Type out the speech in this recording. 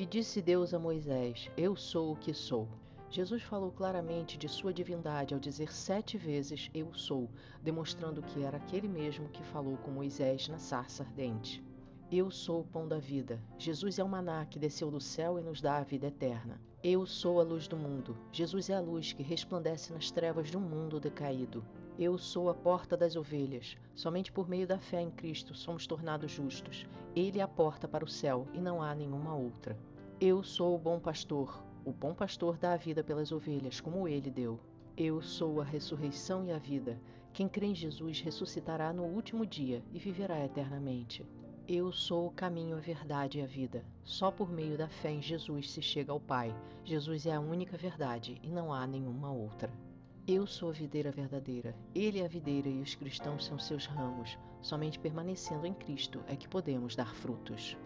E disse Deus a Moisés: Eu sou o que sou. Jesus falou claramente de sua divindade ao dizer sete vezes Eu sou, demonstrando que era aquele mesmo que falou com Moisés na sarça ardente. Eu sou o pão da vida. Jesus é o maná que desceu do céu e nos dá a vida eterna. Eu sou a luz do mundo. Jesus é a luz que resplandece nas trevas de um mundo decaído. Eu sou a porta das ovelhas. Somente por meio da fé em Cristo somos tornados justos. Ele é a porta para o céu e não há nenhuma outra. Eu sou o bom pastor. O bom pastor dá a vida pelas ovelhas, como ele deu. Eu sou a ressurreição e a vida. Quem crê em Jesus ressuscitará no último dia e viverá eternamente. Eu sou o caminho, a verdade e a vida. Só por meio da fé em Jesus se chega ao Pai. Jesus é a única verdade e não há nenhuma outra. Eu sou a videira verdadeira. Ele é a videira e os cristãos são seus ramos. Somente permanecendo em Cristo é que podemos dar frutos.